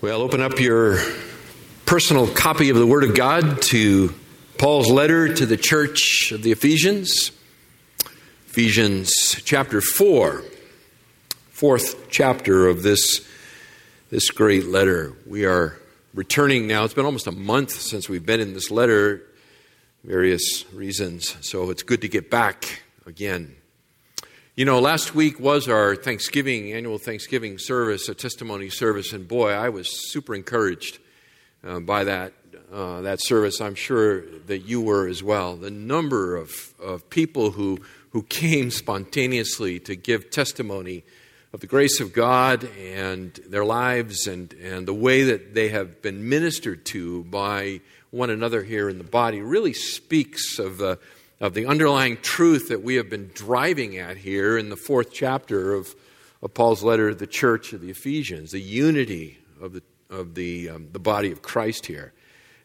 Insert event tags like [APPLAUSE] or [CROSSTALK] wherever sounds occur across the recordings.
Well, open up your personal copy of the Word of God to Paul's letter to the church of the Ephesians. Ephesians chapter 4, fourth chapter of this, this great letter. We are returning now. It's been almost a month since we've been in this letter, various reasons. So it's good to get back again. You know, last week was our Thanksgiving, annual Thanksgiving service, a testimony service, and boy, I was super encouraged uh, by that, uh, that service. I'm sure that you were as well. The number of, of people who, who came spontaneously to give testimony of the grace of God and their lives and, and the way that they have been ministered to by one another here in the body really speaks of the of the underlying truth that we have been driving at here in the fourth chapter of, of Paul's letter to the church of the Ephesians, the unity of the, of the, um, the body of Christ here.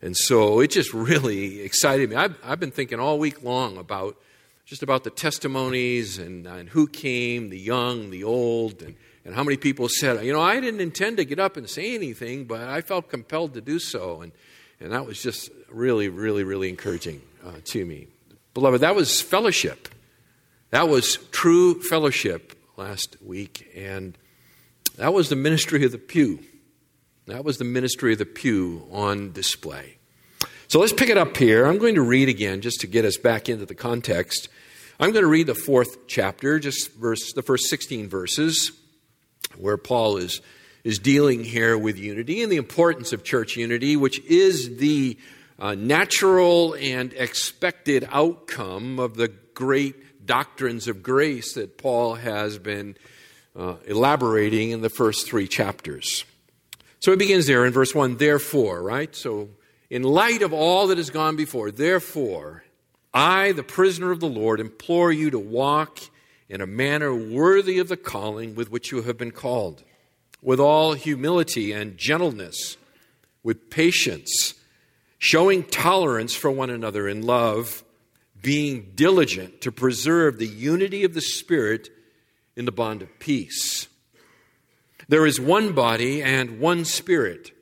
And so it just really excited me. I've, I've been thinking all week long about just about the testimonies and, and who came, the young, the old, and, and how many people said, you know, I didn't intend to get up and say anything, but I felt compelled to do so. And, and that was just really, really, really encouraging uh, to me. Beloved, that was fellowship. That was true fellowship last week, and that was the ministry of the pew. That was the ministry of the pew on display. So let's pick it up here. I'm going to read again just to get us back into the context. I'm going to read the fourth chapter, just verse, the first 16 verses, where Paul is, is dealing here with unity and the importance of church unity, which is the uh, natural and expected outcome of the great doctrines of grace that Paul has been uh, elaborating in the first three chapters. So it begins there in verse 1, therefore, right? So, in light of all that has gone before, therefore, I, the prisoner of the Lord, implore you to walk in a manner worthy of the calling with which you have been called, with all humility and gentleness, with patience showing tolerance for one another in love, being diligent to preserve the unity of the Spirit in the bond of peace. There is one body and one Spirit,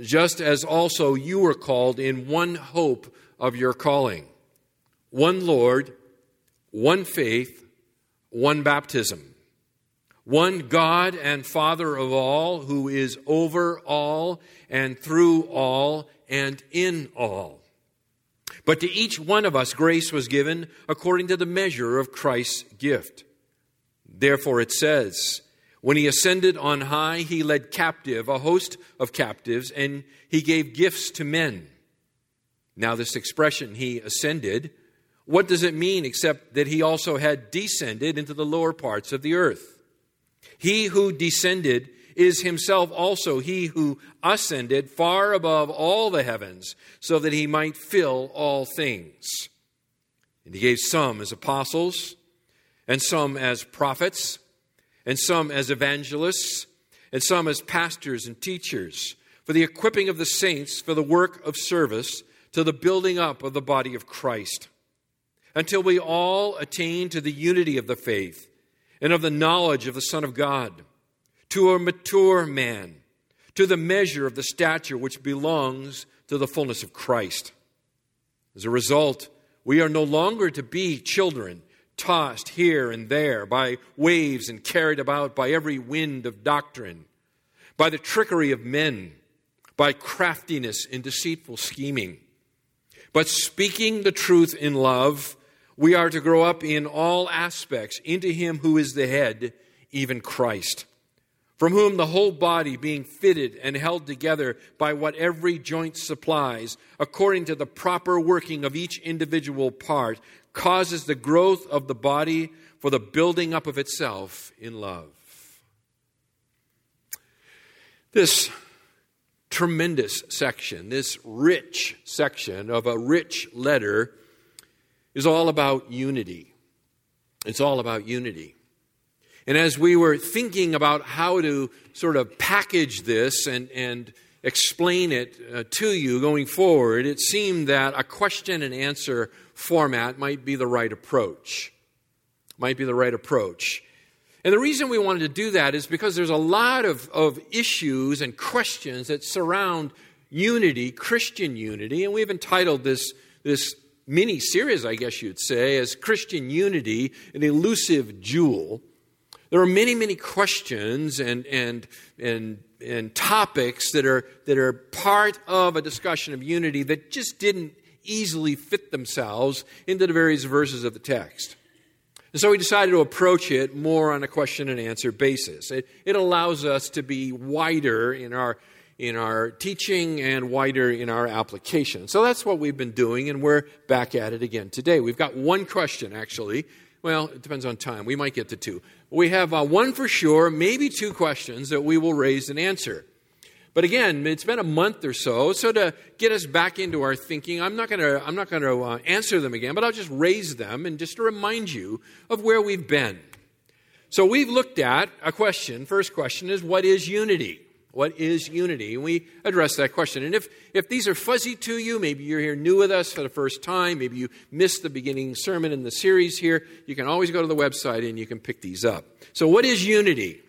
just as also you were called in one hope of your calling one Lord, one faith, one baptism, one God and Father of all, who is over all and through all and in all. But to each one of us, grace was given according to the measure of Christ's gift. Therefore, it says, When he ascended on high, he led captive a host of captives, and he gave gifts to men. Now, this expression, he ascended, what does it mean except that he also had descended into the lower parts of the earth? He who descended is himself also he who ascended far above all the heavens, so that he might fill all things. And he gave some as apostles, and some as prophets, and some as evangelists, and some as pastors and teachers, for the equipping of the saints for the work of service, to the building up of the body of Christ, until we all attain to the unity of the faith and of the knowledge of the Son of God to a mature man, to the measure of the stature which belongs to the fullness of Christ. As a result, we are no longer to be children, tossed here and there by waves and carried about by every wind of doctrine, by the trickery of men, by craftiness and deceitful scheming. But speaking the truth in love, we are to grow up in all aspects into Him who is the head, even Christ from whom the whole body, being fitted and held together by what every joint supplies, according to the proper working of each individual part, causes the growth of the body for the building up of itself in love. This tremendous section, this rich section of a rich letter, is all about unity. It's all about unity. And as we were thinking about how to sort of package this and, and explain it uh, to you going forward, it seemed that a question and answer format might be the right approach. Might be the right approach. And the reason we wanted to do that is because there's a lot of, of issues and questions that surround unity, Christian unity, and we've entitled this, this mini series, I guess you'd say, as Christian Unity, an elusive jewel. There are many, many questions and, and, and, and topics that are, that are part of a discussion of unity that just didn't easily fit themselves into the various verses of the text. And so we decided to approach it more on a question and answer basis. It, it allows us to be wider in our in our teaching and wider in our application. So that's what we've been doing, and we're back at it again today. We've got one question, actually. Well, it depends on time. We might get to two. We have uh, one for sure, maybe two questions that we will raise and answer. But again, it's been a month or so, so to get us back into our thinking, I'm not going to uh, answer them again, but I'll just raise them and just to remind you of where we've been. So we've looked at a question. First question is what is unity? What is unity? And we address that question. And if, if these are fuzzy to you, maybe you're here new with us for the first time, maybe you missed the beginning sermon in the series here, you can always go to the website and you can pick these up. So, what is unity?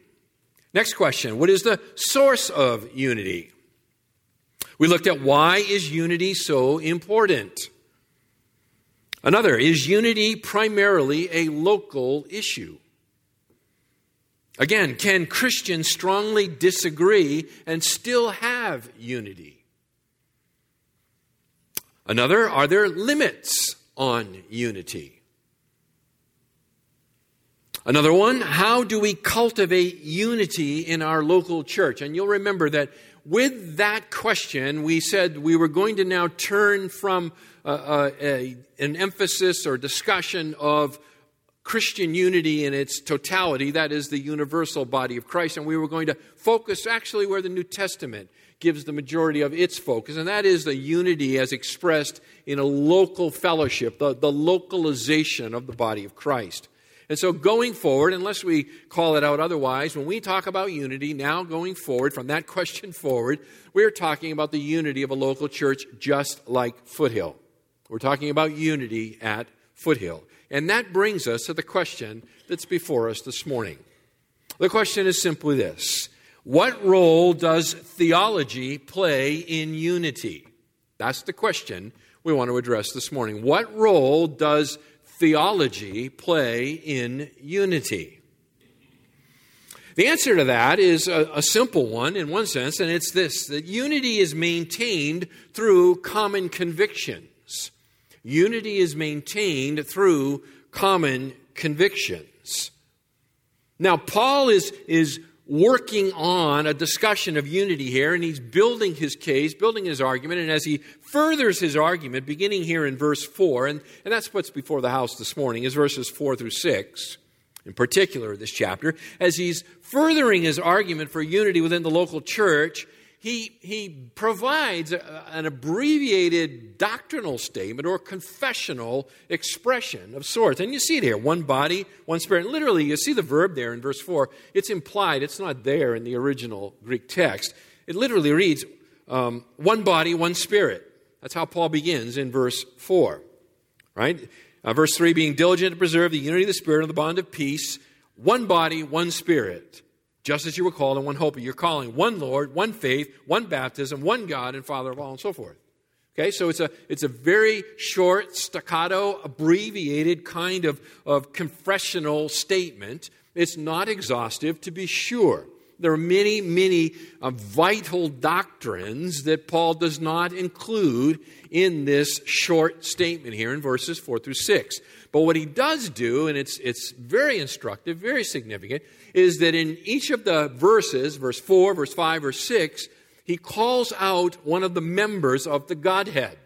Next question What is the source of unity? We looked at why is unity so important? Another, is unity primarily a local issue? Again, can Christians strongly disagree and still have unity? Another, are there limits on unity? Another one, how do we cultivate unity in our local church? And you'll remember that with that question, we said we were going to now turn from uh, uh, a, an emphasis or discussion of Christian unity in its totality, that is the universal body of Christ. And we were going to focus actually where the New Testament gives the majority of its focus, and that is the unity as expressed in a local fellowship, the, the localization of the body of Christ. And so, going forward, unless we call it out otherwise, when we talk about unity, now going forward, from that [LAUGHS] question forward, we're talking about the unity of a local church just like Foothill. We're talking about unity at Foothill. And that brings us to the question that's before us this morning. The question is simply this What role does theology play in unity? That's the question we want to address this morning. What role does theology play in unity? The answer to that is a, a, simple one in one sense, and it's this that unity is maintained through common conviction. Unity is maintained through common convictions. Now, Paul is, is working on a discussion of unity here, and he's building his case, building his argument, and as he furthers his argument, beginning here in verse 4, and, and that's what's before the house this morning, is verses 4 through 6, in particular, this chapter, as he's furthering his argument for unity within the local church, he, he provides a, an abbreviated doctrinal statement or confessional expression of sorts. And you see it here one body, one spirit. literally, you see the verb there in verse 4. It's implied, it's not there in the original Greek text. It literally reads um, one body, one spirit. That's how Paul begins in verse 4. Right? Uh, verse 3 being diligent to preserve the unity of the Spirit and the bond of peace, one body, one spirit just as you were called in one hope of your calling, one Lord, one faith, one baptism, one God and Father of all, and so forth. Okay, so it's a, it's a very short, staccato, abbreviated kind of, of confessional statement. It's not exhaustive, to be sure. There are many, many uh, vital doctrines that Paul does not include in this short statement here in verses 4 through 6. But what he does do, and it's, it's very instructive, very significant, is that in each of the verses, verse 4, verse 5, verse 6, he calls out one of the members of the Godhead.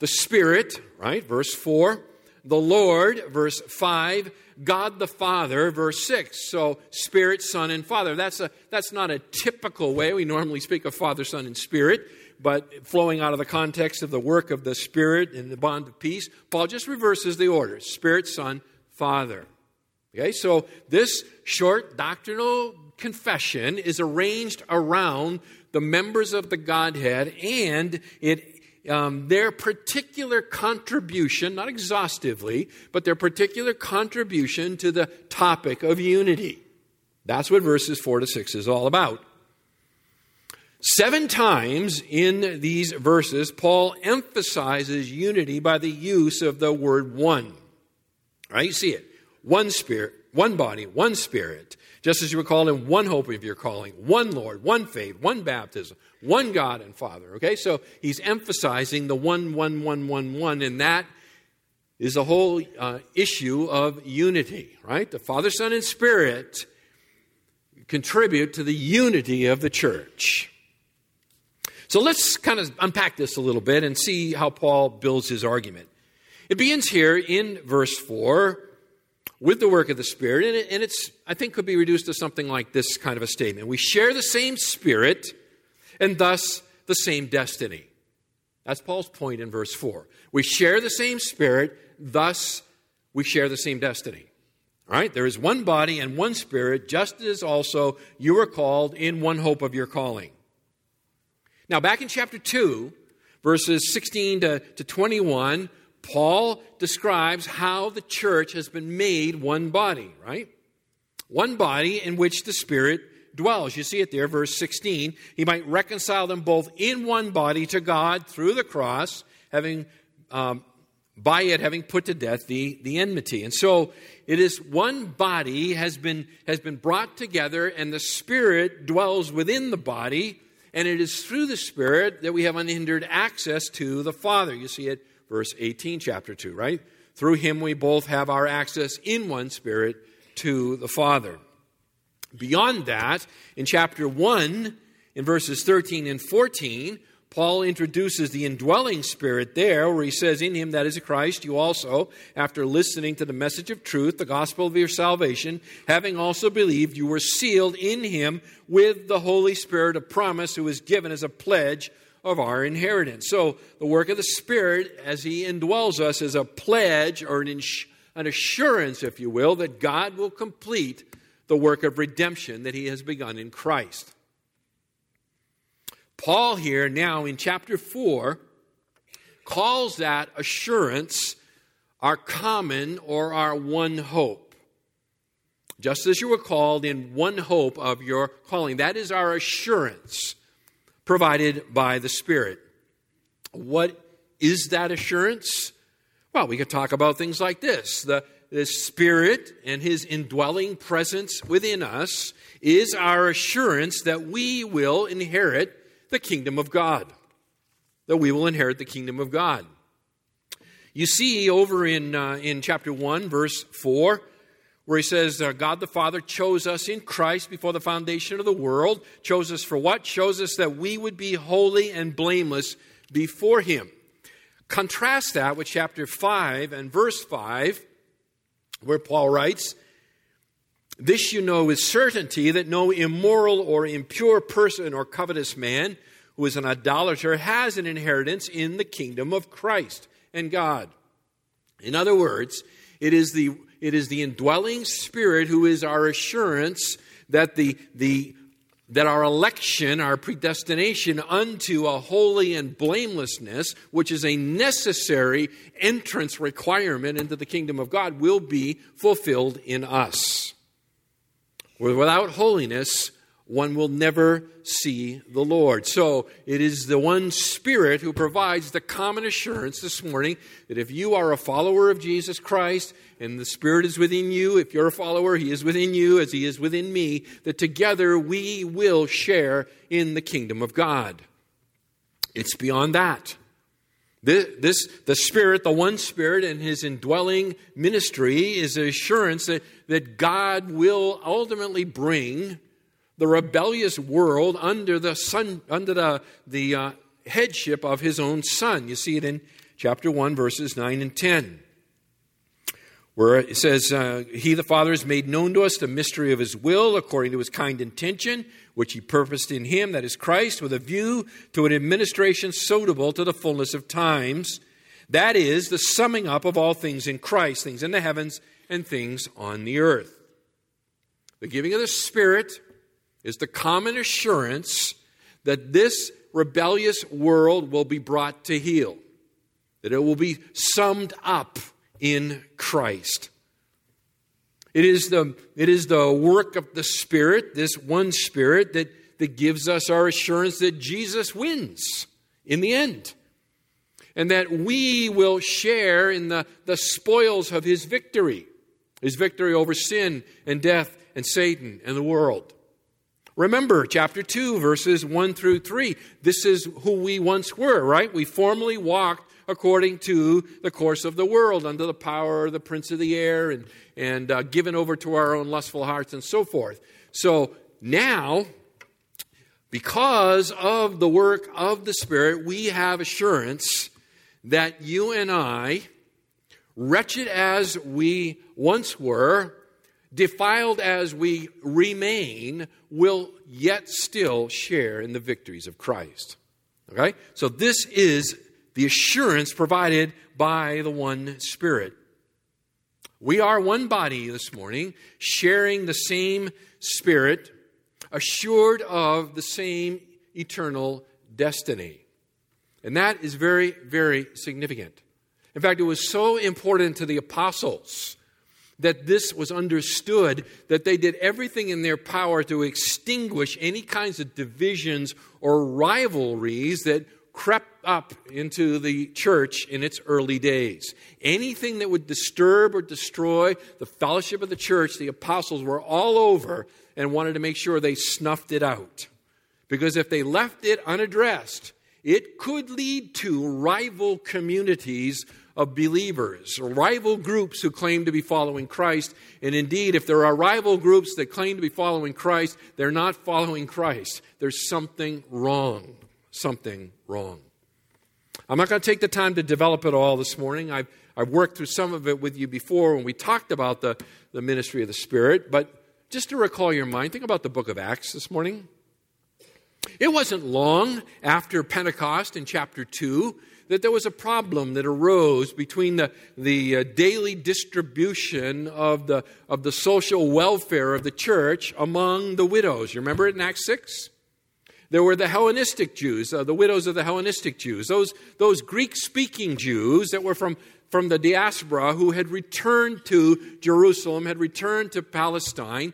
The Spirit, right, verse 4, the Lord, verse 5, God the Father, verse 6. So, Spirit, Son, and Father. That's, a, that's not a typical way we normally speak of Father, Son, and Spirit but flowing out of the context of the work of the Spirit and the bond of peace, Paul just reverses the order Spirit, Son, Father. Okay, so this short doctrinal confession is arranged around the members of the Godhead, and it um, their particular contribution, not exhaustively, but their particular contribution to the topic of unity. That's what verses 4 to 6 is all about. Seven times in these verses, Paul emphasizes unity by the use of the word one. Right? You see it. One spirit, one body, one spirit. Just as you were called in one hope of your calling, one Lord, one faith, one baptism, one God and Father. Okay? So he's emphasizing the one, one, one, one, one, and that is the whole uh, issue of unity, right? The Father, Son, and Spirit contribute to the unity of the church. So let's kind of unpack this a little bit and see how Paul builds his argument. It begins here in verse 4 with the work of the Spirit, and, it, and it's, I think, could be reduced to something like this kind of a statement. We share the same Spirit and thus the same destiny. That's Paul's point in verse 4. We share the same Spirit, thus we share the same destiny. All right? There is one body and one Spirit, just as also you are called in one hope of your calling. Now, back in chapter 2, verses 16 to, to 21, Paul describes how the church has been made one body, right? One body in which the Spirit dwells. You see it there, verse 16. He might reconcile them both in one body to God through the cross, having um, by it having put to death the, the enmity. And so it is one body has been, has been brought together, and the Spirit dwells within the body and it is through the Spirit that we have unhindered access to the Father. You see it, verse 18, chapter 2, right? Through him we both have our access in one Spirit to the Father. Beyond that, in chapter 1, in verses 13 and 14, Paul introduces the indwelling spirit there, where he says, In him, that is Christ, you also, after listening to the message of truth, the gospel of your salvation, having also believed, you were sealed in him with the Holy Spirit of promise, who is given as a pledge of our inheritance. So, the work of the Spirit, as he indwells us, is a pledge or an, ins- an assurance, if you will, that God will complete the work of redemption that he has begun in Christ. Paul, here now in chapter 4, calls that assurance our common or our one hope. Just as you were called in one hope of your calling. That is our assurance provided by the Spirit. What is that assurance? Well, we could talk about things like this. The, the Spirit and His indwelling presence within us is our assurance that we will inherit the kingdom of God, that we will inherit the kingdom of God. You see over in, uh, in chapter 1, verse 4, where he says, uh, God the Father chose us in Christ before the foundation of the world. Chose us for what? Chose us that we would be holy and blameless before him. Contrast that with chapter 5 and verse 5, where Paul writes, this you know with certainty that no immoral or impure person or covetous man who is an idolater has an inheritance in the kingdom of Christ and God. In other words, it is the, it is the indwelling spirit who is our assurance that the, the, that our election, our predestination unto a holy and blamelessness, which is a necessary entrance requirement into the kingdom of God, will be fulfilled in us. Without holiness, one will never see the Lord. So it is the one Spirit who provides the common assurance this morning that if you are a follower of Jesus Christ and the Spirit is within you, if you're a follower, He is within you as He is within me, that together we will share in the kingdom of God. It's beyond that. This, this, the Spirit, the one Spirit, and His indwelling ministry is an assurance that, that God will ultimately bring the rebellious world under the son, under the, the uh, headship of His own Son. You see it in chapter 1, verses 9 and 10 where it says, uh, He, the Father, has made known to us the mystery of His will according to His kind intention, which He purposed in Him, that is Christ, with a view to an administration suitable to the fullness of times. That is the summing up of all things in Christ, things in the heavens and things on the earth. The giving of the Spirit is the common assurance that this rebellious world will be brought to heel, that it will be summed up in Christ. It is the, it is the work of the Spirit, this one Spirit, that, that gives us our assurance that Jesus wins in the end. And that we will share in the, the spoils of his victory, his victory over sin and death and Satan and the world. Remember chapter 2, verses 1 through 3. This is who we once were, right? We formerly walked according to the course of the world, under the power of the prince of the air, and, and uh, given over to our own lustful hearts, and so forth. So now, because of the work of the Spirit, we have assurance that you and I, wretched as we once were, defiled as we remain, will yet still share in the victories of Christ. Okay? So this is the assurance provided by the one Spirit. We are one body this morning, sharing the same Spirit, assured of the same eternal destiny. And that is very, very significant. In fact, it was so important to the apostles that this was understood that they did everything in their power to extinguish any kinds of divisions or rivalries that crept up into the church in its early days. Anything that would disturb or destroy the fellowship of the church, the apostles were all over and wanted to make sure they snuffed it out. Because if they left it unaddressed, it could lead to rival communities of believers, rival groups who claim to be following Christ. And indeed, if there are rival groups that claim to be following Christ, they're not following Christ. There's something wrong something wrong. I'm not going to take the time to develop it all this morning. I've, I've worked through some of it with you before when we talked about the, the ministry of the Spirit, but just to recall your mind, think about the book of Acts this morning. It wasn't long after Pentecost in chapter 2 that there was a problem that arose between the, the uh, daily distribution of the, of the social welfare of the church among the widows. You remember it in Acts 6? There were the Hellenistic Jews, uh, the widows of the Hellenistic Jews, those, those Greek speaking Jews that were from, from the diaspora who had returned to Jerusalem, had returned to Palestine.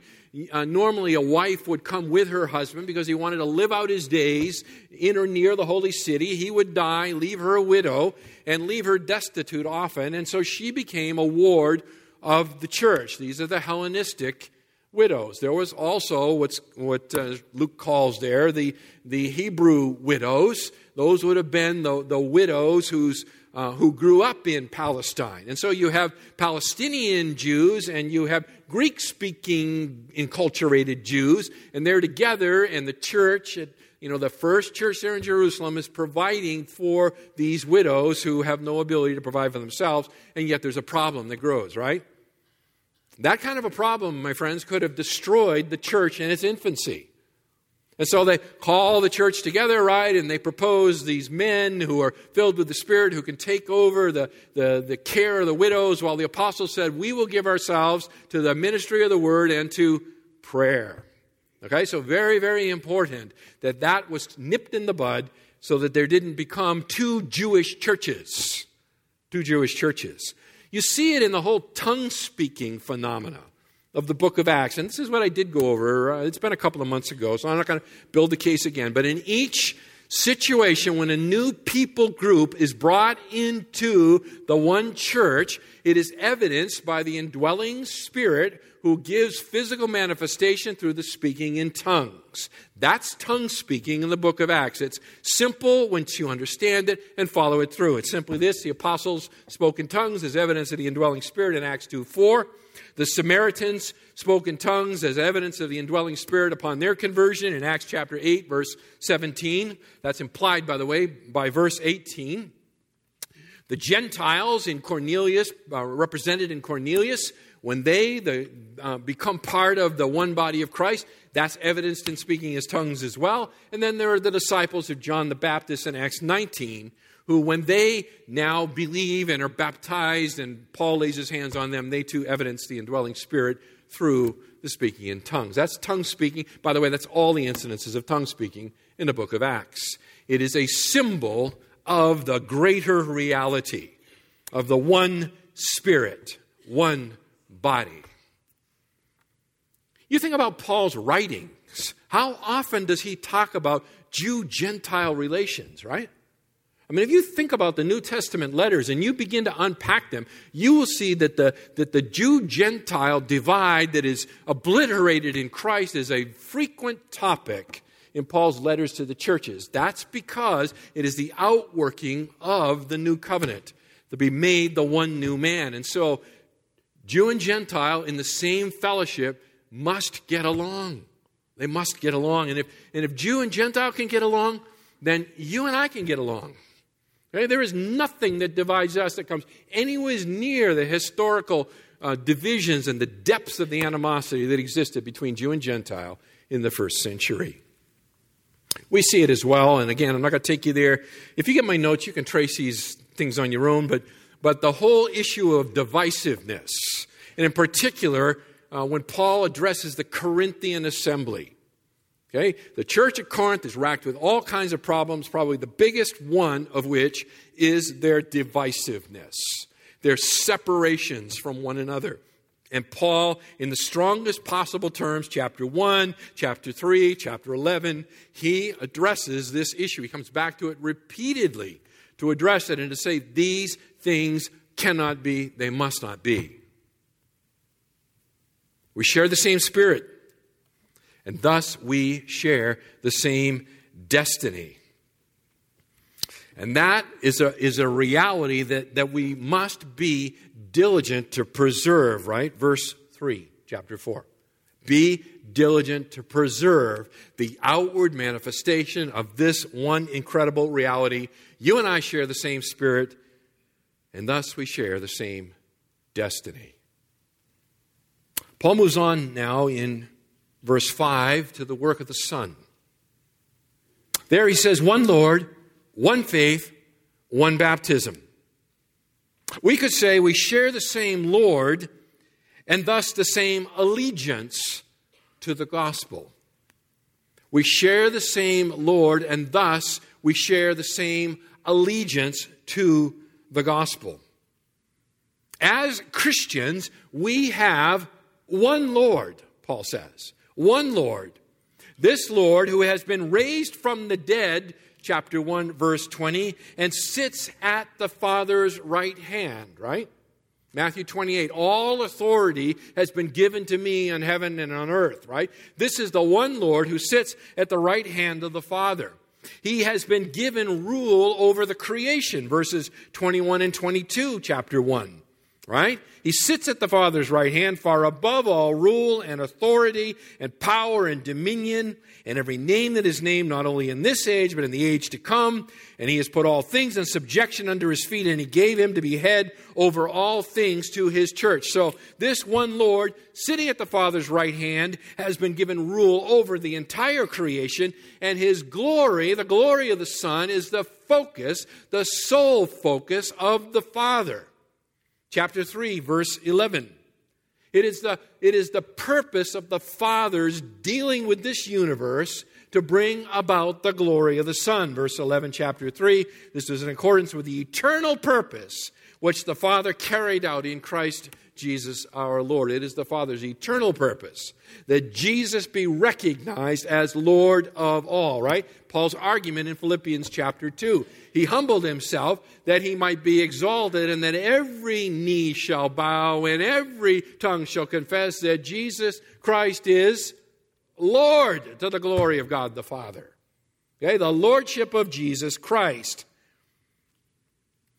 Uh, normally, a wife would come with her husband because he wanted to live out his days in or near the holy city. He would die, leave her a widow, and leave her destitute often. And so she became a ward of the church. These are the Hellenistic widows. There was also what's, what uh, Luke calls there the, the Hebrew widows. Those would have been the, the widows who's, uh, who grew up in Palestine. And so you have Palestinian Jews and you have Greek speaking, enculturated Jews, and they're together, and the church, at you know, the first church there in Jerusalem is providing for these widows who have no ability to provide for themselves, and yet there's a problem that grows, right? That kind of a problem, my friends, could have destroyed the church in its infancy. And so they call the church together, right? And they propose these men who are filled with the Spirit who can take over the, the, the care of the widows, while the apostles said, We will give ourselves to the ministry of the word and to prayer. Okay, so very, very important that that was nipped in the bud so that there didn't become two Jewish churches. Two Jewish churches. You see it in the whole tongue speaking phenomena of the book of Acts. And this is what I did go over. Uh, it's been a couple of months ago, so I'm not going to build the case again. But in each situation, when a new people group is brought into the one church, it is evidenced by the indwelling spirit who gives physical manifestation through the speaking in tongues. That's tongue speaking in the book of Acts. It's simple once you understand it and follow it through. It's simply this the apostles spoke in tongues as evidence of the indwelling spirit in Acts 2 4. The Samaritans spoke in tongues as evidence of the indwelling spirit upon their conversion in Acts chapter 8, verse 17. That's implied, by the way, by verse 18. The Gentiles in Cornelius, uh, represented in Cornelius, when they the, uh, become part of the one body of Christ, that's evidenced in speaking his tongues as well. And then there are the disciples of John the Baptist in Acts 19, who, when they now believe and are baptized, and Paul lays his hands on them, they too evidence the indwelling spirit through the speaking in tongues. That's tongue speaking. By the way, that's all the incidences of tongue speaking in the book of Acts. It is a symbol of the greater reality of the one spirit, one body. You think about Paul's writings. How often does he talk about Jew Gentile relations, right? I mean, if you think about the New Testament letters and you begin to unpack them, you will see that the, that the Jew Gentile divide that is obliterated in Christ is a frequent topic in Paul's letters to the churches. That's because it is the outworking of the new covenant to be made the one new man. And so, Jew and Gentile in the same fellowship must get along. They must get along. And if, and if Jew and Gentile can get along, then you and I can get along. Okay? There is nothing that divides us that comes anywhere near the historical uh, divisions and the depths of the animosity that existed between Jew and Gentile in the first century. We see it as well, and again, I'm not going to take you there. If you get my notes, you can trace these things on your own, but, but the whole issue of divisiveness, and in particular, uh, when Paul addresses the Corinthian assembly. Okay? The church at Corinth is racked with all kinds of problems, probably the biggest one of which is their divisiveness, their separations from one another. And Paul, in the strongest possible terms, chapter 1, chapter 3, chapter 11, he addresses this issue. He comes back to it repeatedly to address it and to say, these things cannot be, they must not be. We share the same spirit, and thus we share the same destiny. And that is a, is a reality that, that we must be diligent to preserve, right? Verse 3, chapter 4. Be diligent to preserve the outward manifestation of this one incredible reality. You and I share the same spirit, and thus we share the same destiny. Paul moves on now in verse 5 to the work of the Son. There he says, one Lord, one faith, one baptism. We could say we share the same Lord and thus the same allegiance to the gospel. We share the same Lord and thus we share the same allegiance to the gospel. As Christians, we have one Lord, Paul says. One Lord. This Lord who has been raised from the dead, chapter 1, verse 20, and sits at the Father's right hand, right? Matthew 28, all authority has been given to me on heaven and on earth, right? This is the one Lord who sits at the right hand of the Father. He has been given rule over the creation, verses 21 and 22, chapter 1 right? He sits at the Father's right hand, far above all rule and authority and power and dominion and every name that is named, not only in this age, but in the age to come. And he has put all things in subjection under his feet, and he gave him to be head over all things to his church. So, this one Lord, sitting at the Father's right hand, has been given rule over the entire creation, and his glory, the glory of the Son, is the focus, the sole focus of the Father chapter 3, verse 11. It is, the, it is the purpose of the Father's dealing with this universe to bring about the glory of the Son. Verse 11, chapter 3. This is in accordance with the eternal purpose which the Father carried out in Christ Jesus our Lord. It is the Father's eternal purpose that Jesus be recognized as Lord of all, right? Paul's argument in Philippians chapter 2. He humbled himself that he might be exalted and that every knee shall bow and every tongue shall confess that Jesus Christ is Lord to the glory of God the Father. Okay, the Lordship of Jesus Christ.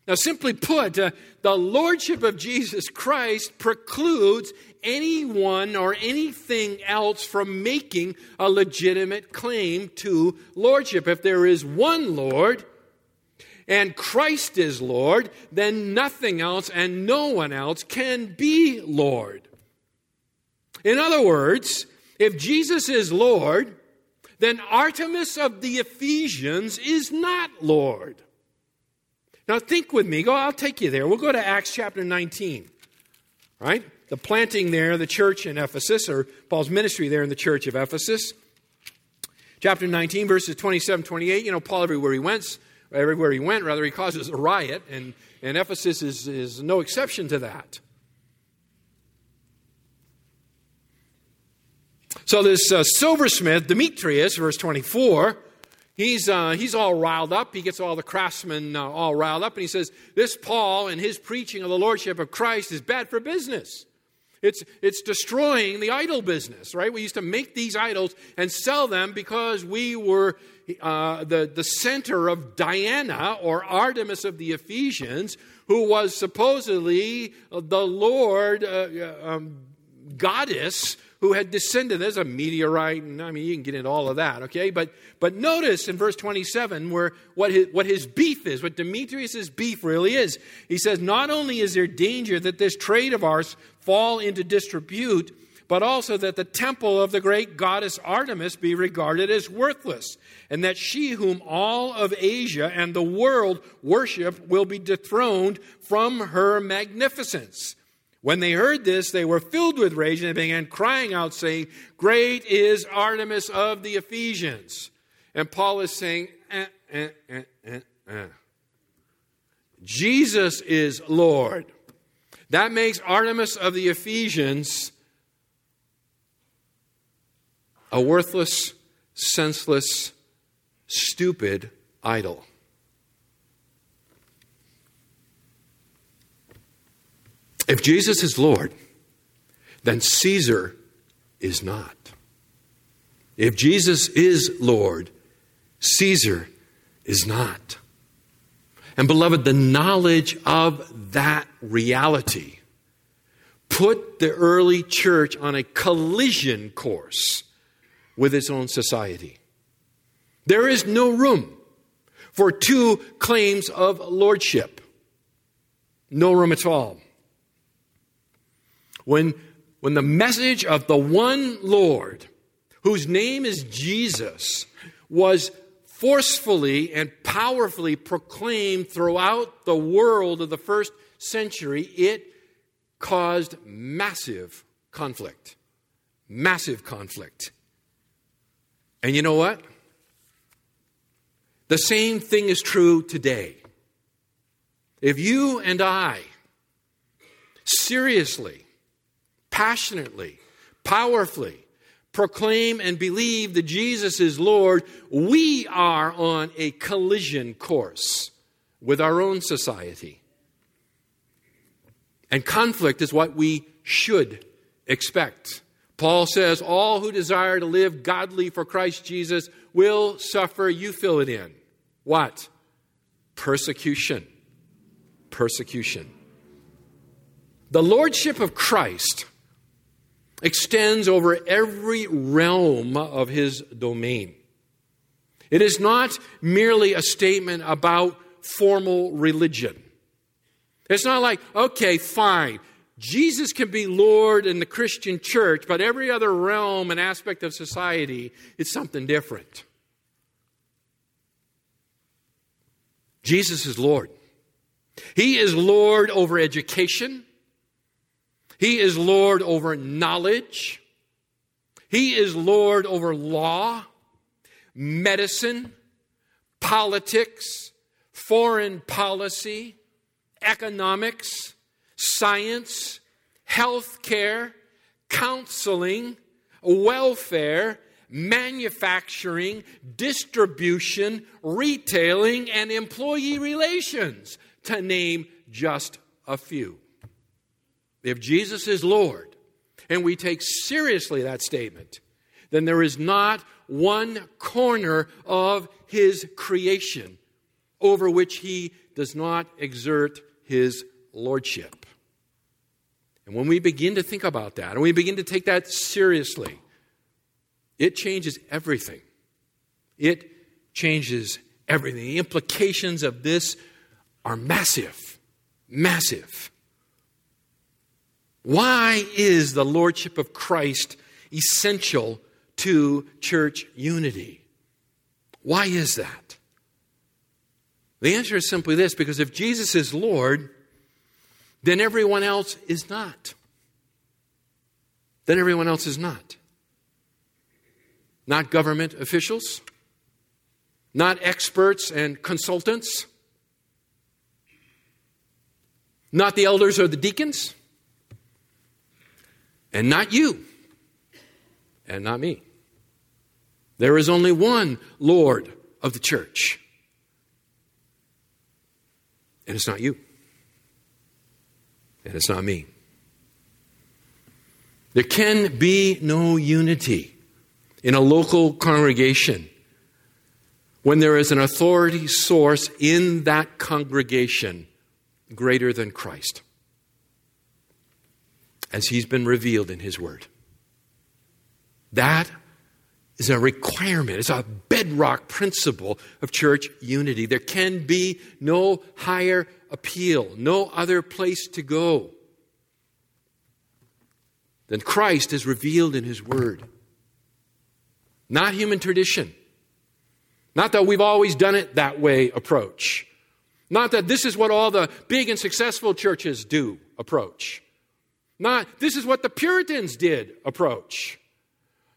Now, simply put, uh, the Lordship of Jesus Christ precludes anyone or anything else from making a legitimate claim to Lordship. If there is one Lord and Christ is Lord, then nothing else and no one else can be Lord. In other words, if Jesus is Lord, then Artemis of the Ephesians is not Lord. Now think with me. Go, I'll take you there. We'll go to Acts chapter 19. Right? The planting there, the church in Ephesus, or Paul's ministry there in the church of Ephesus. Chapter 19, verses 27 28, you know, Paul, everywhere he went, everywhere he went, rather, he causes a riot, and, and Ephesus is, is no exception to that. So, this uh, silversmith, Demetrius, verse 24, he's, uh, he's all riled up. He gets all the craftsmen uh, all riled up, and he says, This Paul and his preaching of the Lordship of Christ is bad for business. It's, it's destroying the idol business, right? We used to make these idols and sell them because we were uh, the, the center of Diana or Artemis of the Ephesians, who was supposedly the Lord uh, um, goddess who had descended as a meteorite, and I mean, you can get into all of that, okay? But, but notice in verse 27 where what his, what his beef is, what Demetrius' beef really is. He says, Not only is there danger that this trade of ours fall into disrepute, but also that the temple of the great goddess Artemis be regarded as worthless, and that she whom all of Asia and the world worship will be dethroned from her magnificence. When they heard this, they were filled with rage and they began crying out, saying, Great is Artemis of the Ephesians. And Paul is saying, eh, eh, eh, eh, eh. Jesus is Lord. That makes Artemis of the Ephesians a worthless, senseless, stupid idol. If Jesus is Lord, then Caesar is not. If Jesus is Lord, Caesar is not. And beloved, the knowledge of that reality put the early church on a collision course with its own society. There is no room for two claims of lordship. No room at all. When, when the message of the one Lord, whose name is Jesus, was forcefully and powerfully proclaimed throughout the world of the first century, it caused massive conflict. Massive conflict. And you know what? The same thing is true today. If you and I seriously passionately, powerfully proclaim and believe that Jesus is Lord, we are on a collision course with our own society. And conflict is what we should expect. Paul says, All who desire to live godly for Christ Jesus will suffer, you fill it in. What? Persecution. Persecution. The Lordship of Christ extends over every realm of his domain. It is not merely a statement about formal religion. It's not like, okay, fine, Jesus can be Lord in the Christian church, but every other realm and aspect of society is something different. Jesus is Lord. He is Lord over education. He is Lord over knowledge. He is Lord over law, medicine, politics, foreign policy, economics, science, health care, counseling, welfare, manufacturing, distribution, retailing, and employee relations, to name just a few. If Jesus is Lord, and we take seriously that statement, then there is not one corner of his creation over which he does not exert his lordship. And when we begin to think about that, and we begin to take that seriously, it changes everything. It changes everything. The implications of this are massive, massive. Why is the Lordship of Christ essential to church unity? Why is that? The answer is simply this because if Jesus is Lord, then everyone else is not. Then everyone else is not. not government officials, not experts and consultants, not the elders or the deacons, and not you, and not me. There is only one Lord of the church, and it's not you, and it's not me. There can be no unity in a local congregation when there is an authority source in that congregation greater than Christ, as he's been revealed in his word. That is a requirement, it's a bedrock principle of church unity. There can be no higher appeal, no other place to go than Christ is revealed in his word. Not human tradition. Not that we've always done it that way approach. Not that this is what all the big and successful churches do approach. Not this is what the Puritans did approach.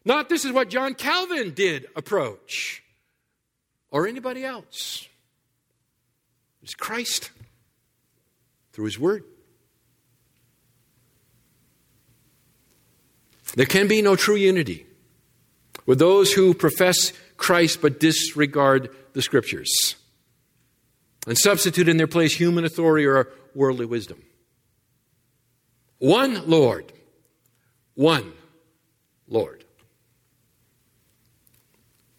Not this is what John Calvin did approach. Or anybody else. It's Christ through his word. There can be no true unity with those who profess Christ but disregard the scriptures and substitute in their place human authority or worldly wisdom. One Lord. One Lord.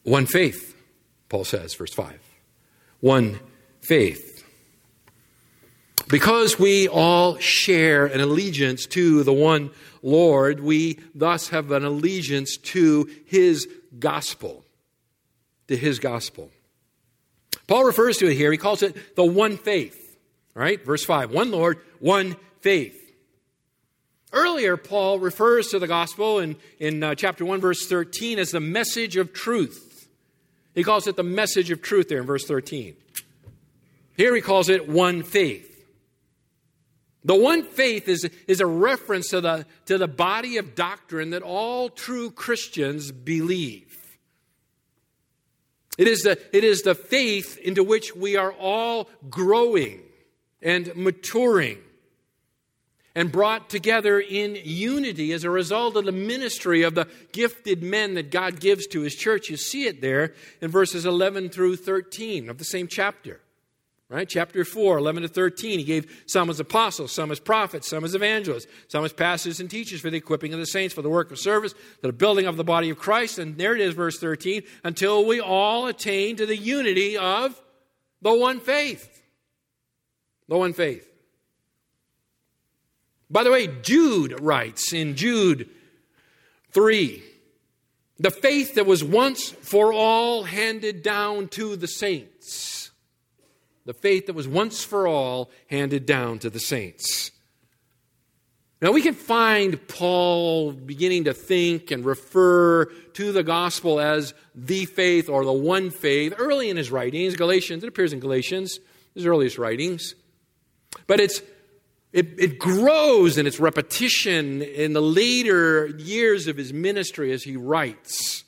One faith, Paul says, verse 5. One faith. Because we all share an allegiance to the one Lord, we thus have an allegiance to his gospel. To his gospel. Paul refers to it here. He calls it the one faith. All right, verse 5. One Lord, one faith. Earlier, Paul refers to the gospel in, in uh, chapter 1, verse 13, as the message of truth. He calls it the message of truth there in verse 13. Here he calls it one faith. The one faith is, is a reference to the, to the body of doctrine that all true Christians believe. It is, the, it is the faith into which we are all growing and maturing and brought together in unity as a result of the ministry of the gifted men that God gives to his church. You see it there in verses 11 through 13 of the same chapter. Right? Chapter 4, 11 to 13. He gave some as apostles, some as prophets, some as evangelists, some as pastors and teachers for the equipping of the saints, for the work of service, for the building of the body of Christ. And there it is, verse 13, until we all attain to the unity of the one faith. The one faith. By the way, Jude writes in Jude 3 the faith that was once for all handed down to the saints the faith that was once for all handed down to the saints. Now, we can find Paul beginning to think and refer to the gospel as the faith or the one faith early in his writings. Galatians, it appears in Galatians, his earliest writings. But it's, it, it grows in its repetition in the later years of his ministry as he writes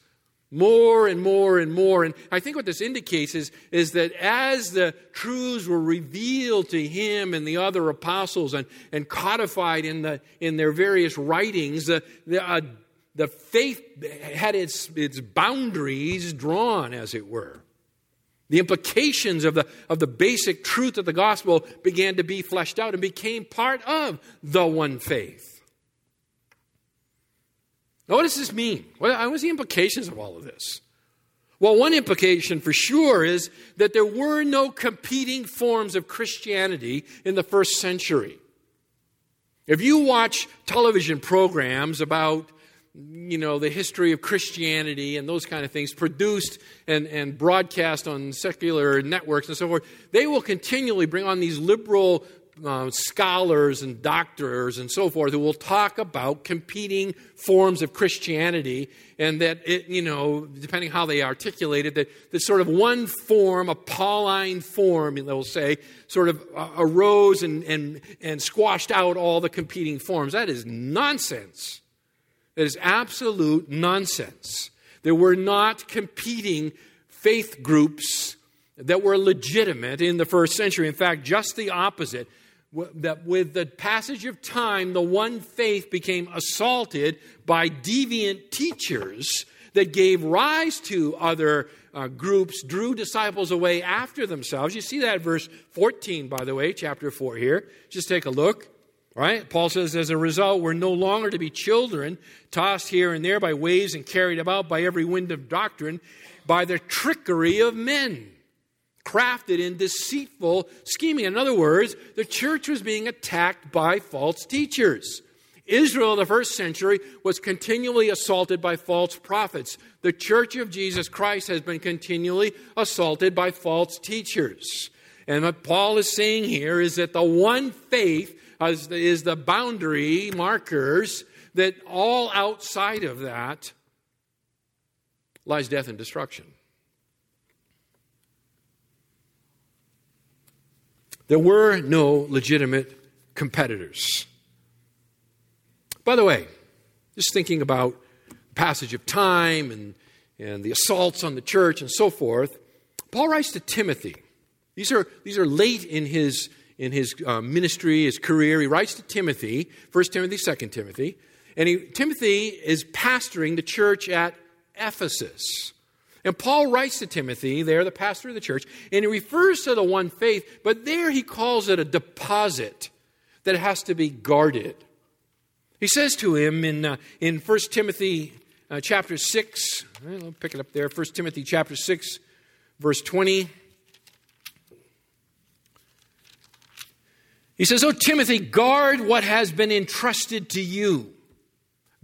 more and more and more. And I think what this indicates is, is that as the truths were revealed to him and the other apostles and, and codified in, the, in their various writings, the, the, uh, the faith had its, its boundaries drawn, as it were. The implications of the, of the basic truth of the gospel began to be fleshed out and became part of the one faith. Now, what does this mean? What, are the implications of all of this? Well, one implication for sure is that there were no competing forms of Christianity in the first century. If you watch television programs about you know, the history of Christianity and those kind of things produced and, and broadcast on secular networks and so forth, they will continually bring on these liberal uh, scholars and doctors and so forth who will talk about competing forms of Christianity, and that it, you know, depending how they articulate it, that, that sort of one form, a Pauline form, they'll say, sort of uh, arose and, and, and squashed out all the competing forms. That is nonsense. That is absolute nonsense. There were not competing faith groups that were legitimate in the first century. In fact, just the opposite. That with the passage of time, the one faith became assaulted by deviant teachers that gave rise to other uh, groups, drew disciples away after themselves. You see that verse 14, by the way, chapter 4 here. Just take a look. Right? Paul says, as a result, we're no longer to be children, tossed here and there by waves and carried about by every wind of doctrine, by the trickery of men, crafted in deceitful scheming. In other words, the church was being attacked by false teachers. Israel, the first century, was continually assaulted by false prophets. The church of Jesus Christ has been continually assaulted by false teachers. And what Paul is saying here is that the one faith is the boundary markers that all outside of that lies death and destruction. There were no legitimate competitors. By the way, just thinking about the passage of time and, and the assaults on the church and so forth, Paul writes to Timothy. These are, these are late in his, in his uh, ministry, his career. He writes to Timothy, 1 Timothy, 2 Timothy. And he, Timothy is pastoring the church at Ephesus. And Paul writes to Timothy, there, the pastor of the church, and he refers to the one faith, but there he calls it a deposit that has to be guarded. He says to him in, uh, in 1 Timothy uh, chapter 6, right, I'll pick it up there, 1 Timothy chapter 6, verse 20. He says, Oh, Timothy, guard what has been entrusted to you.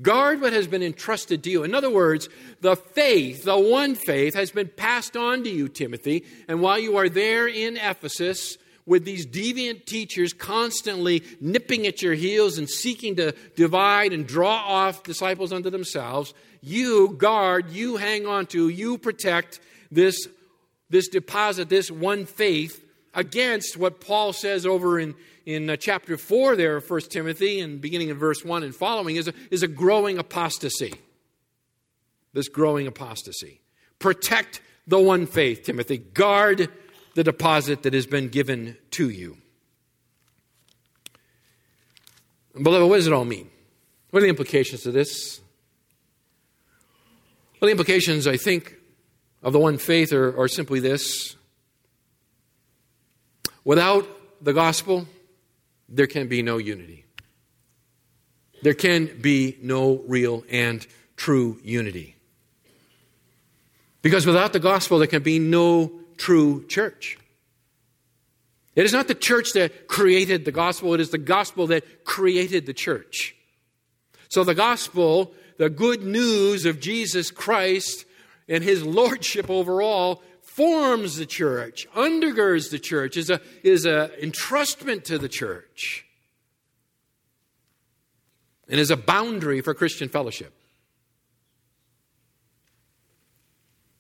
Guard what has been entrusted to you. In other words, the faith, the one faith, has been passed on to you, Timothy. And while you are there in Ephesus, with these deviant teachers constantly nipping at your heels and seeking to divide and draw off disciples unto themselves, you guard, you hang on to, you protect this, this deposit, this one faith against what Paul says over in, in uh, chapter 4 there of 1 Timothy and beginning in verse 1 and following is a, is a growing apostasy. This growing apostasy. Protect the one faith, Timothy. Guard the deposit that has been given to you. Beloved, what does it all mean? What are the implications of this? Well, the implications, I think, of the one faith are, are simply this without the gospel, there can be no unity. There can be no real and true unity. Because without the gospel, there can be no true church. It is not the church that created the gospel, it is the gospel that created the church. So the gospel, the good news of Jesus Christ and his lordship over all, forms the church, undergirds the church, is a is a entrustment to the church, and is a boundary for Christian fellowship.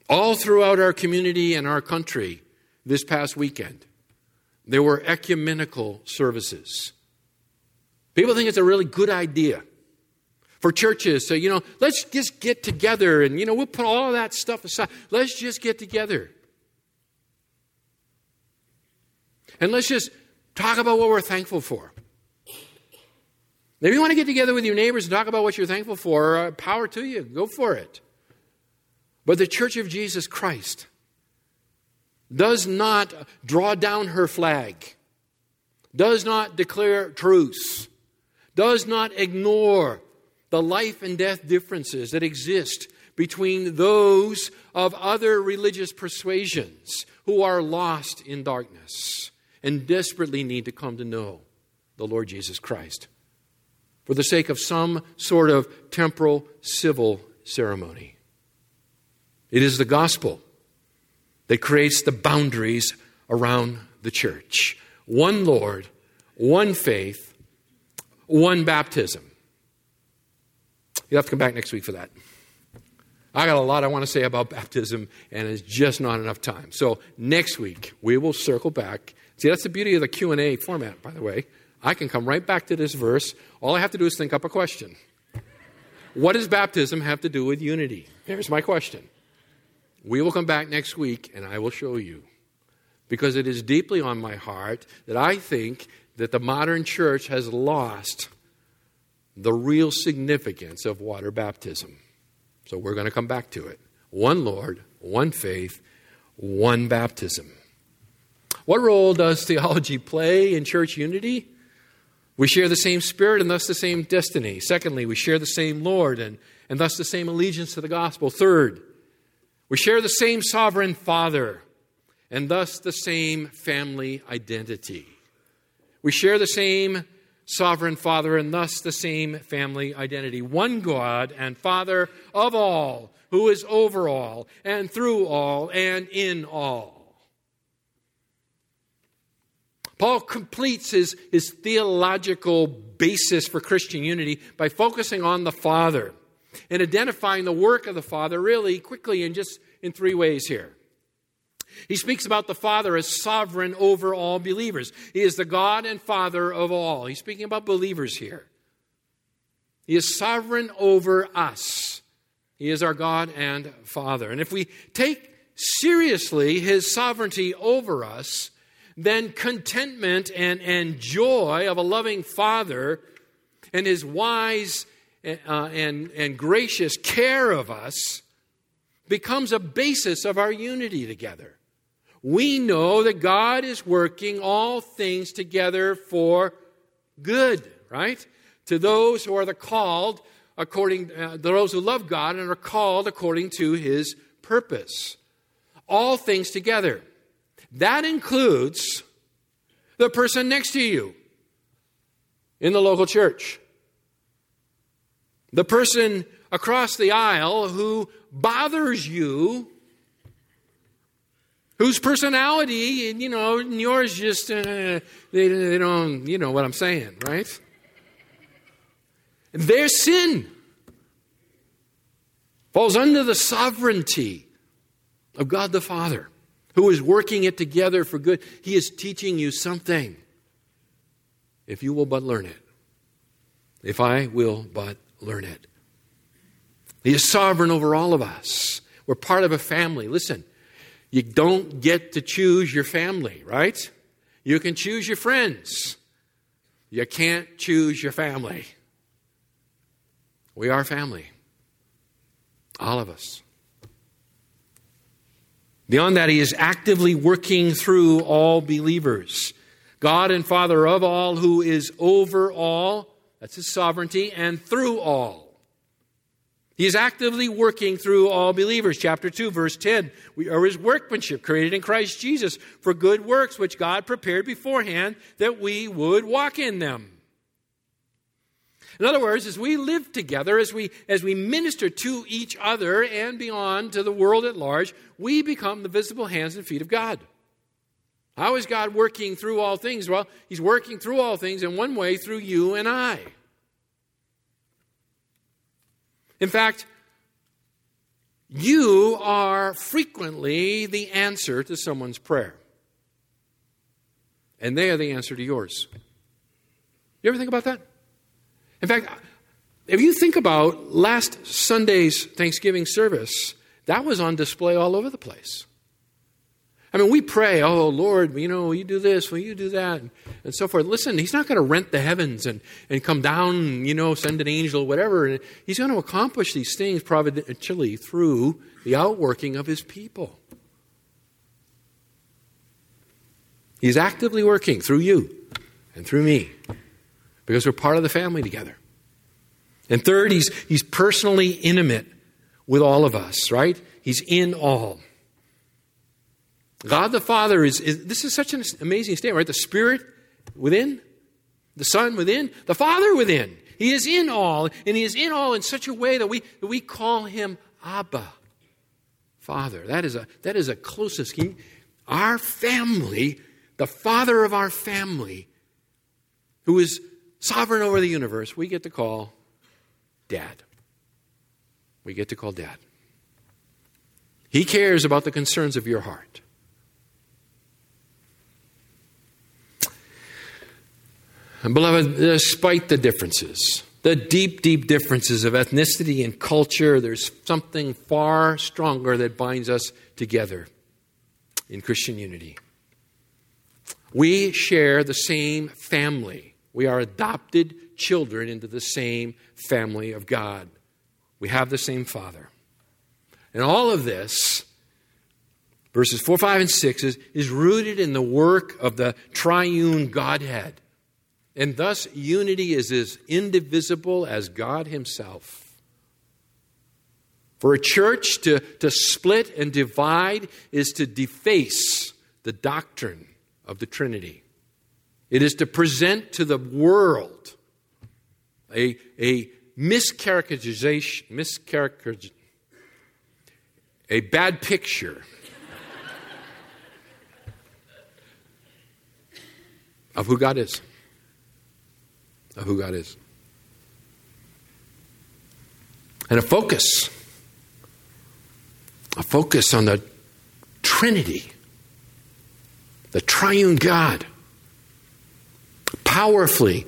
All throughout our community and our country this past weekend, there were ecumenical services. People think it's a really good idea for churches So, you know, let's just get together and, you know, we'll put all that stuff aside. Let's just get together. And let's just talk about what we're thankful for. If you want to get together with your neighbors and talk about what you're thankful for, uh, power to you. Go for it. But the Church of Jesus Christ does not draw down her flag, does not declare truce, does not ignore the life and death differences that exist between those of other religious persuasions who are lost in darkness and desperately need to come to know the Lord Jesus Christ for the sake of some sort of temporal civil ceremony. It is the gospel that creates the boundaries around the church. One Lord, one faith, one baptism. You'll have to come back next week for that. I got a lot I want to say about baptism, and it's just not enough time. So next week we will circle back. See, that's the beauty of the Q and A format, by the way. I can come right back to this verse. All I have to do is think up a question. what does baptism have to do with unity? Here's my question. We will come back next week and I will show you. Because it is deeply on my heart that I think that the modern church has lost the real significance of water baptism. So we're going to come back to it. One Lord, one faith, one baptism. What role does theology play in church unity? We share the same spirit and thus the same destiny. Secondly, we share the same Lord and, and thus the same allegiance to the gospel. Third, we share the same sovereign Father and thus the same family identity. We share the same sovereign Father and thus the same family identity. One God and Father of all, who is over all and through all and in all. Paul completes his, his theological basis for Christian unity by focusing on the Father and identifying the work of the Father really quickly in just in three ways here. He speaks about the Father as sovereign over all believers. He is the God and Father of all. He's speaking about believers here. He is sovereign over us. He is our God and Father. And if we take seriously his sovereignty over us, then contentment and, and joy of a loving Father and his wise uh, and, and gracious care of us becomes a basis of our unity together. We know that God is working all things together for good, right? To those who are the called according uh, those who love God and are called according to his purpose. All things together. That includes the person next to you in the local church, the person across the aisle who bothers you, whose personality, you know, and yours just, uh, they, they don't, you know what I'm saying, right? Their sin falls under the sovereignty of God the Father who is working it together for good. He is teaching you something. If you will but learn it. If I will but learn it. He is sovereign over all of us. We're part of a family. Listen, you don't get to choose your family, right? You can choose your friends. You can't choose your family. We are family. All of us. Beyond that, he is actively working through all believers. God and Father of all, who is over all, that's his sovereignty, and through all. He is actively working through all believers. Chapter 2, verse 10. We are his workmanship, created in Christ Jesus for good works, which God prepared beforehand that we would walk in them. In other words, as we live together, as we, as we minister to each other and beyond to the world at large, we become the visible hands and feet of God. How is God working through all things? Well, He's working through all things in one way through you and I. In fact, you are frequently the answer to someone's prayer. And they are the answer to yours. You ever think about that? In fact, if you think about last Sunday's Thanksgiving service, that was on display all over the place. I mean, we pray, oh, Lord, you know, you do this, will you do that, and so forth. Listen, He's not going to rent the heavens and, and come down, you know, send an angel, whatever. He's going to accomplish these things providentially through the outworking of His people. He's actively working through you and through me because we're part of the family together. And third, he's, he's personally intimate with all of us, right? He's in all. God the Father is, is, this is such an amazing statement, right? The Spirit within, the Son within, the Father within. He is in all, and He is in all in such a way that we, that we call Him Abba, Father. That is a, that is a closest. Our family, the Father of our family, who is sovereign over the universe, we get to call Dad. We get to call Dad. He cares about the concerns of your heart. And beloved, despite the differences, the deep, deep differences of ethnicity and culture, there's something far stronger that binds us together in Christian unity. We share the same family. We are adopted children into the same family of God. We have the same Father. And all of this, verses 4, 5, and 6, is, is rooted in the work of the triune Godhead. And thus, unity is as indivisible as God Himself. For a church to, to split and divide is to deface the doctrine of the Trinity. It is to present to the world a, a mischaracterization, mischaracterization, a bad picture of who God is. Of who God is. And a focus, a focus on the Trinity, the triune God, powerfully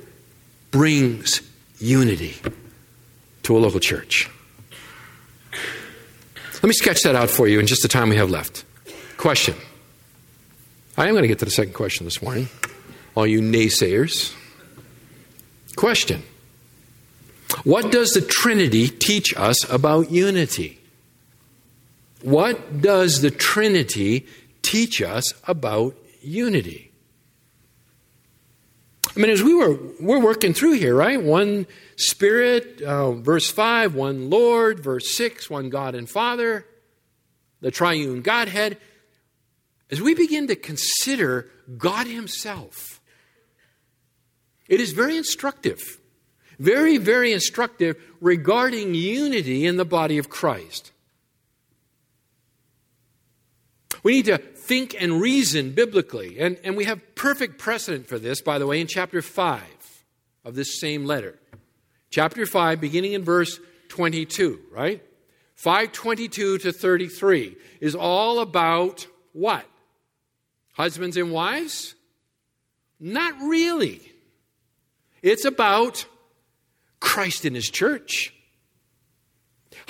brings unity to a local church. Let me sketch that out for you in just the time we have left. Question. I am going to get to the second question this morning, all you naysayers. Question. What does the Trinity teach us about unity? What does the Trinity teach us about unity? I mean, as we were we're working through here, right? One Spirit, uh, verse five. One Lord, verse six. One God and Father, the Triune Godhead. As we begin to consider God Himself, it is very instructive, very very instructive regarding unity in the body of Christ. We need to think and reason biblically. And, and we have perfect precedent for this, by the way, in chapter 5 of this same letter. Chapter 5, beginning in verse 22, right? 522 to 33 is all about what? Husbands and wives? Not really. It's about Christ and his church.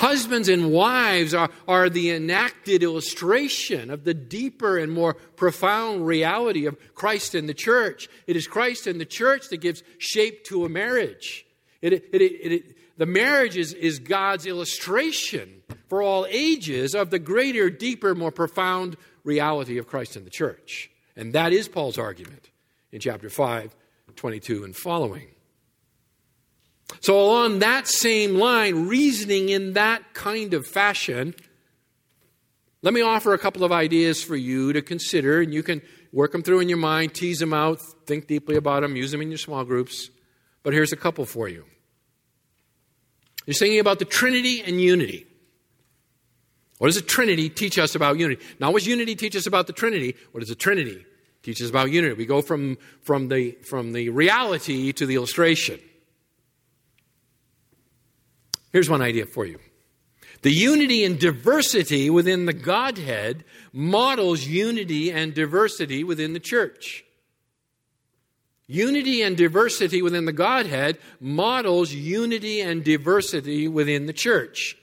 Husbands and wives are, are the enacted illustration of the deeper and more profound reality of Christ and the church. It is Christ and the church that gives shape to a marriage. It, it, it, the marriage is, is God's illustration for all ages of the greater, deeper, more profound reality of Christ and the church. And that is Paul's argument in chapter 5, 22 and following. So, along that same line, reasoning in that kind of fashion, let me offer a couple of ideas for you to consider, and you can work them through in your mind, tease them out, think deeply about them, use them in your small groups. But here's a couple for you. You're thinking about the Trinity and unity. What does the Trinity teach us about unity? Not what does unity teach us about the Trinity? What does the Trinity teach us about unity? We go from, from, the, from the reality to the illustration. Here's one idea for you. The unity and diversity within the Godhead models unity and diversity within the church. Unity and diversity within the Godhead models unity and diversity within the church.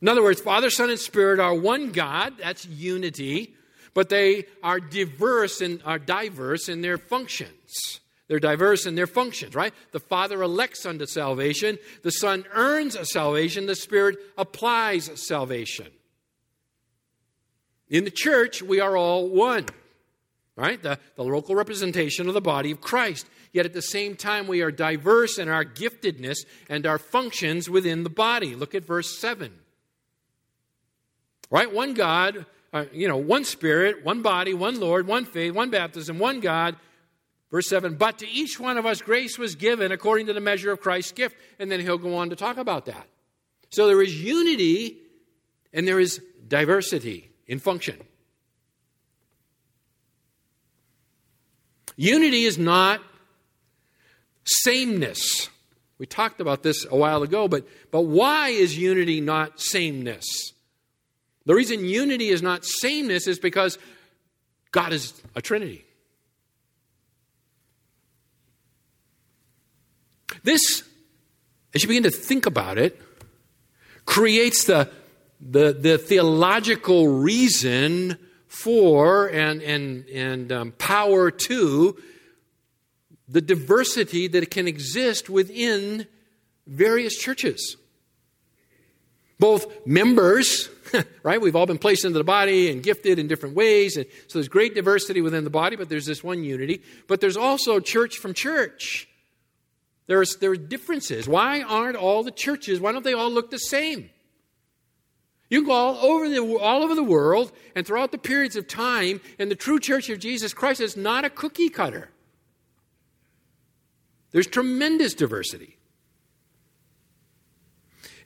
In other words, Father, Son, and Spirit are one God, that's unity, but they are diverse and are diverse in their functions. They're diverse in their functions, right? The Father elects unto salvation, the Son earns a salvation, the Spirit applies salvation. In the church, we are all one, right? The, the local representation of the body of Christ. Yet at the same time, we are diverse in our giftedness and our functions within the body. Look at verse 7. Right? One God, uh, you know, one Spirit, one body, one Lord, one faith, one baptism, one God Verse 7 But to each one of us grace was given according to the measure of Christ's gift. And then he'll go on to talk about that. So there is unity and there is diversity in function. Unity is not sameness. We talked about this a while ago, but, but why is unity not sameness? The reason unity is not sameness is because God is a Trinity. This as you begin to think about it, creates the, the, the theological reason for and, and, and um, power to the diversity that can exist within various churches. Both members, [LAUGHS] right? We've all been placed into the body and gifted in different ways. And so there's great diversity within the body, but there's this one unity. But there's also church from church. There's, there are differences. Why aren't all the churches, why don't they all look the same? You can go all over, the, all over the world and throughout the periods of time, and the true church of Jesus Christ is not a cookie cutter. There's tremendous diversity.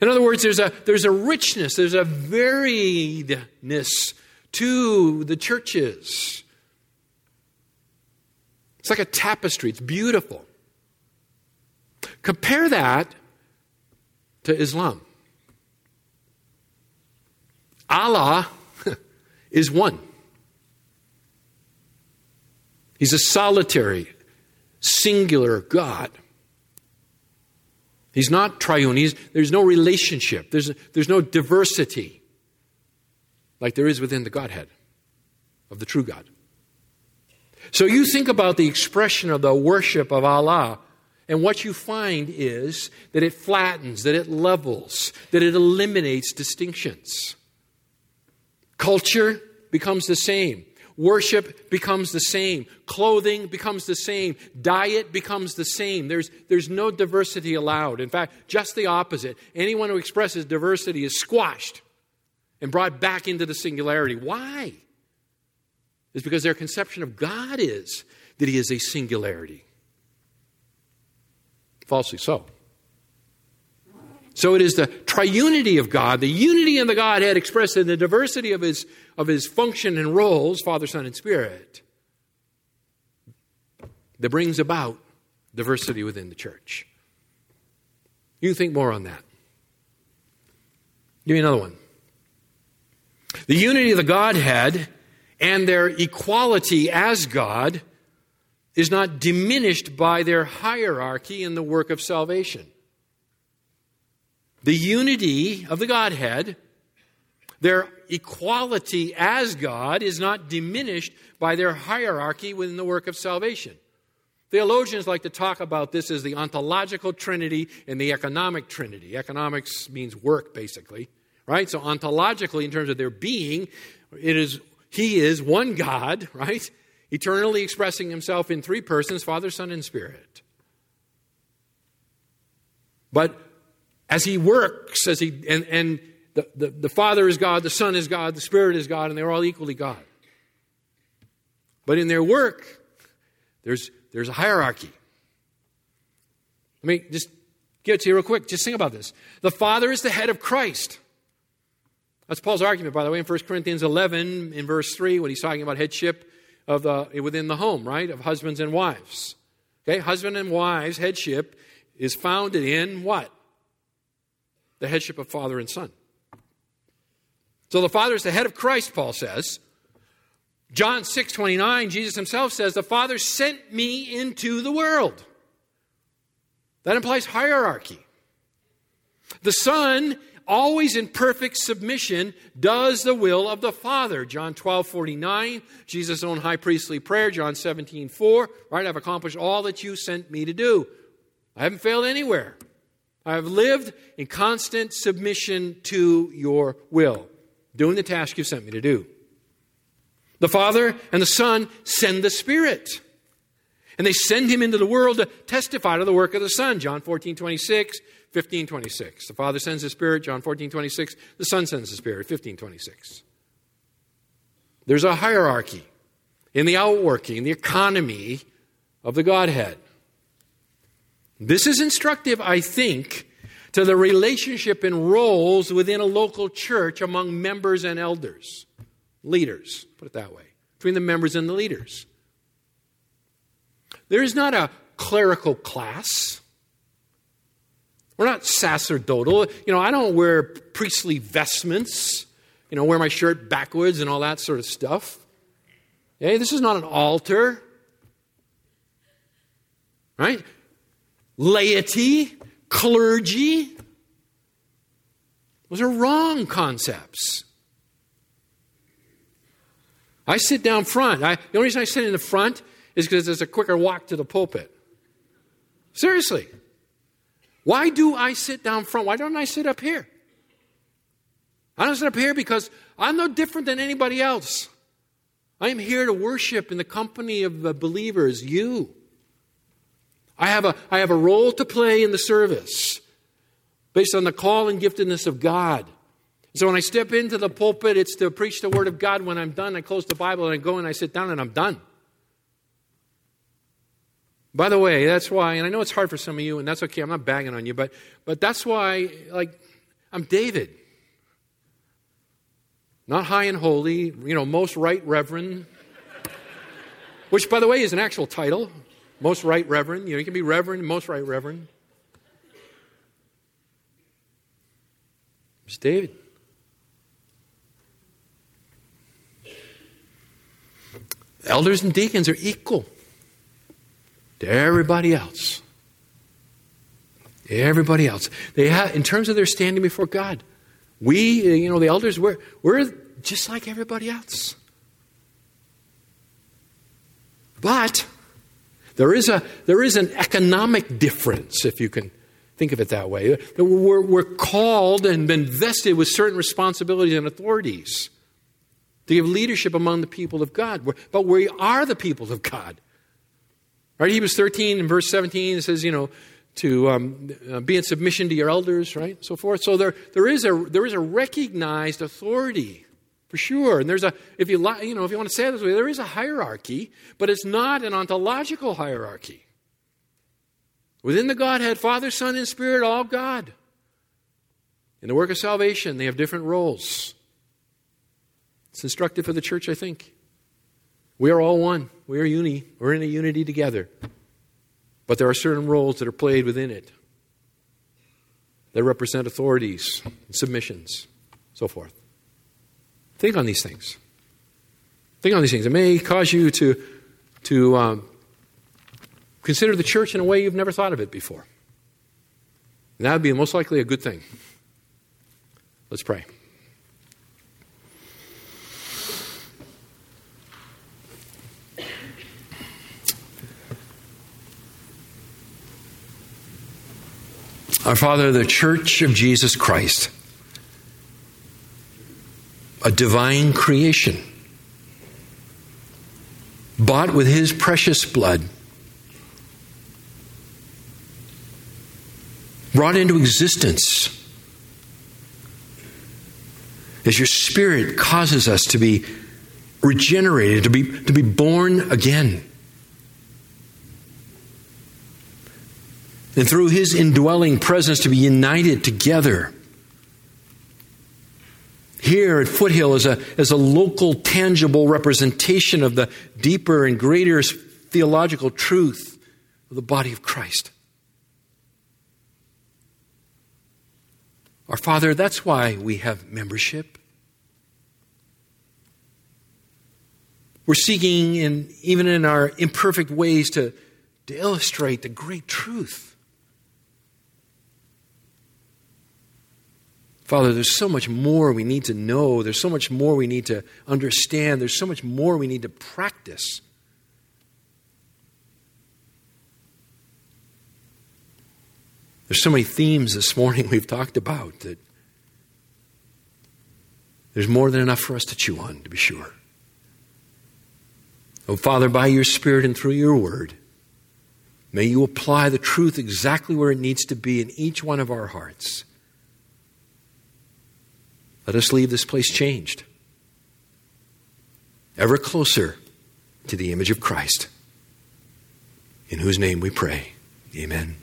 In other words, there's a, there's a richness, there's a variedness to the churches. It's like a tapestry, it's beautiful. Compare that to Islam. Allah [LAUGHS] is one. He's a solitary, singular God. He's not triune. He's, there's no relationship. There's, there's no diversity like there is within the Godhead of the true God. So you think about the expression of the worship of Allah, and what you find is that it flattens, that it levels, that it eliminates distinctions. Culture becomes the same. Worship becomes the same. Clothing becomes the same. Diet becomes the same. There's, there's no diversity allowed. In fact, just the opposite. Anyone who expresses diversity is squashed and brought back into the singularity. Why? It's because their conception of God is that He is a singularity. Falsely so. So it is the triunity of God, the unity in the Godhead expressed in the diversity of his, of his function and roles, Father, Son, and Spirit, that brings about diversity within the church. You think more on that. Give me another one. The unity of the Godhead and their equality as God is not diminished by their hierarchy in the work of salvation. The unity of the Godhead, their equality as God, is not diminished by their hierarchy within the work of salvation. Theologians like to talk about this as the ontological trinity and the economic trinity. Economics means work, basically, right? So, ontologically, in terms of their being, it is He is one God, [LAUGHS] right? Eternally expressing Himself in three persons Father, Son, and Spirit. But as he works, as he and, and the, the, the Father is God, the Son is God, the Spirit is God, and they're all equally God. But in their work, there's there's a hierarchy. Let me just get to you real quick. Just think about this. The Father is the head of Christ. That's Paul's argument, by the way, in 1 Corinthians 11, in verse 3, when he's talking about headship of the, within the home, right? Of husbands and wives. Okay, husband and wives, headship is founded in what? the headship of Father and Son. So the Father is the head of Christ, Paul says. John 6 29, Jesus himself says, The Father sent me into the world. That implies hierarchy. The Son, always in perfect submission, does the will of the Father. John 12 49, Jesus' own high priestly prayer. John 17 4, right? I've accomplished all that you sent me to do. I haven't failed anywhere. I have lived in constant submission to your will, doing the task you've sent me to do. The Father and the Son send the Spirit. And they send him into the world to testify to the work of the Son. John 14, 26, 15, 26. The Father sends the Spirit, John 14, 26. The Son sends the Spirit, 15, 26. There's a hierarchy in the outworking, the economy of the Godhead. This is instructive, I think, to the relationship and roles within a local church among members and elders, leaders, put it that way, between the members and the leaders. There is not a clerical class. We're not sacerdotal. You know, I don't wear priestly vestments, you know, wear my shirt backwards and all that sort of stuff. Okay, this is not an altar. Right? laity, clergy. Those are wrong concepts. I sit down front. I, the only reason I sit in the front is because there's a quicker walk to the pulpit. Seriously. Why do I sit down front? Why don't I sit up here? I don't sit up here because I'm no different than anybody else. I am here to worship in the company of the believers, you. I have, a, I have a role to play in the service based on the call and giftedness of God. So when I step into the pulpit, it's to preach the Word of God. When I'm done, I close the Bible and I go and I sit down and I'm done. By the way, that's why, and I know it's hard for some of you, and that's okay, I'm not bagging on you, but, but that's why, like, I'm David. Not high and holy, you know, most right reverend, which, by the way, is an actual title. Most right reverend. You know, you can be reverend, most right reverend. It's David. Elders and deacons are equal to everybody else. Everybody else. They have, in terms of their standing before God, we, you know, the elders, we're, we're just like everybody else. But there is, a, there is an economic difference, if you can think of it that way. We're, we're called and been vested with certain responsibilities and authorities to give leadership among the people of God. But we are the people of God. Right? Hebrews 13 and verse 17 It says, you know, to um, uh, be in submission to your elders, right? So forth. So there, there, is a, there is a recognized authority for sure. And there's a, if you, you know, if you want to say it this way, there is a hierarchy, but it's not an ontological hierarchy. Within the Godhead, Father, Son, and Spirit, all God. In the work of salvation, they have different roles. It's instructive for the church, I think. We are all one. We are uni. We're in a unity together. But there are certain roles that are played within it that represent authorities, submissions, so forth. Think on these things. Think on these things. It may cause you to, to um, consider the church in a way you've never thought of it before. And that would be most likely a good thing. Let's pray. Our Father, the Church of Jesus Christ, a divine creation, bought with His precious blood, brought into existence as your Spirit causes us to be regenerated, to be, to be born again. And through his indwelling presence to be united together. Here at Foothill is a, as a local, tangible representation of the deeper and greater theological truth of the body of Christ. Our Father, that's why we have membership. We're seeking, in, even in our imperfect ways, to, to illustrate the great truth Father, there's so much more we need to know. There's so much more we need to understand. There's so much more we need to practice. There's so many themes this morning [LAUGHS] we've talked about that there's more than enough for us to chew on, to be sure. Oh, Father, by your Spirit and through your word, may you apply the truth exactly where it needs to be in each one of our hearts. Let us leave this place changed, ever closer to the image of Christ, in whose name we pray. Amen.